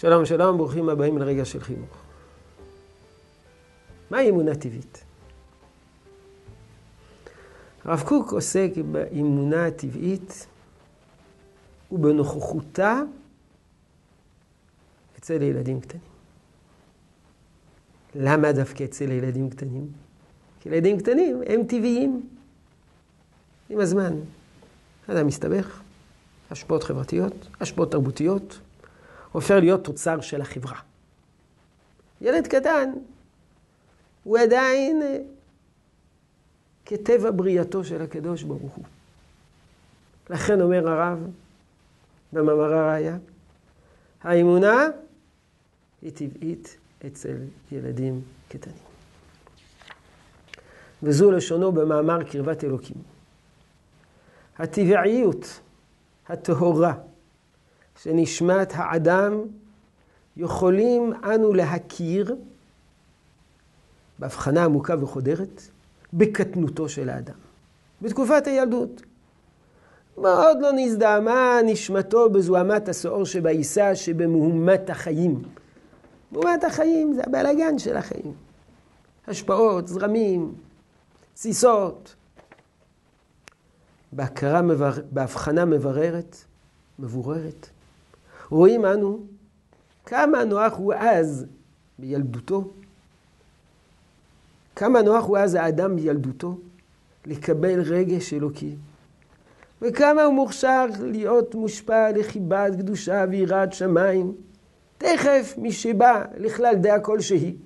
שלום שלום, ברוכים הבאים לרגע של חינוך. מהי אמונה טבעית? הרב קוק עוסק באמונה הטבעית ובנוכחותה אצל ילדים קטנים. למה דווקא אצל ילדים קטנים? כי ילדים קטנים הם טבעיים. עם הזמן, אדם מסתבך, השפעות חברתיות, השפעות תרבותיות, הופך להיות תוצר של החברה. ילד קטן הוא עדיין אה, כטבע בריאתו של הקדוש ברוך הוא. לכן אומר הרב במאמר הראיה, האמונה היא טבעית אצל ילדים קטנים. וזו לשונו במאמר קרבת אלוקים. הטבעיות הטהורה שנשמת האדם יכולים אנו להכיר בהבחנה עמוקה וחודרת בקטנותו של האדם. בתקופת הילדות. מאוד לא נזדהמה נשמתו בזוהמת השעור שבעיסה שבמהומת החיים. מהומת החיים זה הבלאגן של החיים. השפעות, זרמים, תסיסות. בהכרה, מבר... בהבחנה מבררת, מבוררת, רואים אנו כמה נוח הוא אז בילדותו, כמה נוח הוא אז האדם בילדותו לקבל רגש אלוקי, וכמה הוא מוכשר להיות מושפע לחיבת קדושה ויראת שמיים. תכף משבא לכלל דעה כלשהי.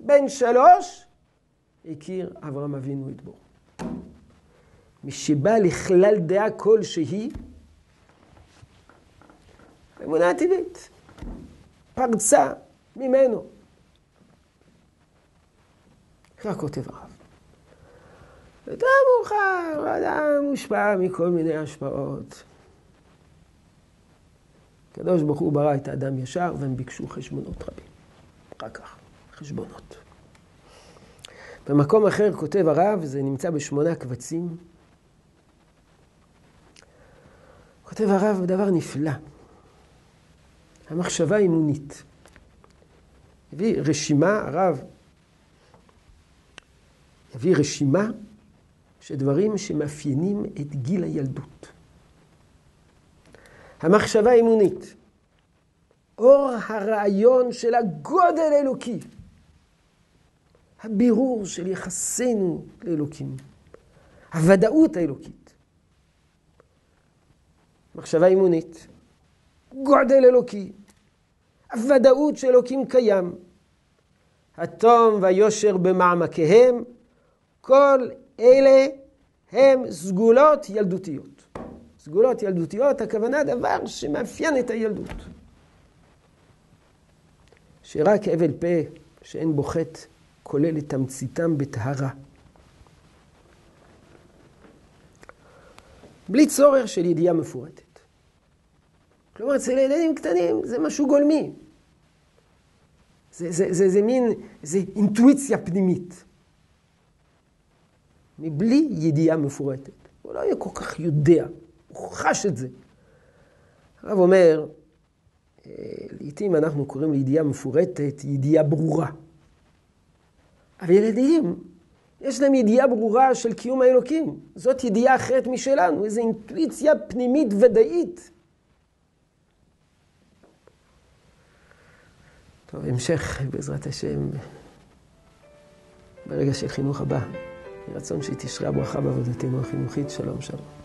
בן שלוש הכיר אברהם אבינו את בו. משבא לכלל דעה כלשהי, אמונה טבעית, פרצה ממנו. כך כותב הרב. יותר מאוחר, אדם מושפע מכל מיני השפעות. הקדוש ברוך הוא ברא את האדם ישר, והם ביקשו חשבונות רבים. רק כך, חשבונות. במקום אחר כותב הרב, זה נמצא בשמונה קבצים. כותב הרב דבר נפלא. המחשבה האימונית. הביא רשימה, הרב הביא רשימה של דברים שמאפיינים את גיל הילדות. המחשבה האימונית, אור הרעיון של הגודל האלוקי, הבירור של יחסינו לאלוקים, הוודאות האלוקית. מחשבה אימונית, גודל אלוקי, הוודאות שאלוקים קיים, התום והיושר במעמקיהם, כל אלה הם סגולות ילדותיות. סגולות ילדותיות, הכוונה דבר שמאפיין את הילדות. שרק אבל פה שאין בו חטא כולל את תמציתם בטהרה. בלי צורך של ידיעה מפורטת. כלומר, אצל ילדים קטנים זה משהו גולמי. זה, זה, זה, זה מין, זה אינטואיציה פנימית. מבלי ידיעה מפורטת. הוא לא יהיה כל כך יודע, הוא חש את זה. הרב אומר, אה, לעתים אנחנו קוראים לידיעה מפורטת ידיעה ברורה. אבל ילדים, יש להם ידיעה ברורה של קיום האלוקים. זאת ידיעה אחרת משלנו, איזו אינטואיציה פנימית ודאית. טוב, המשך בעזרת השם ברגע של חינוך הבא. רצון שתשרה ברכה בעבודתנו החינוכית. שלום שלום.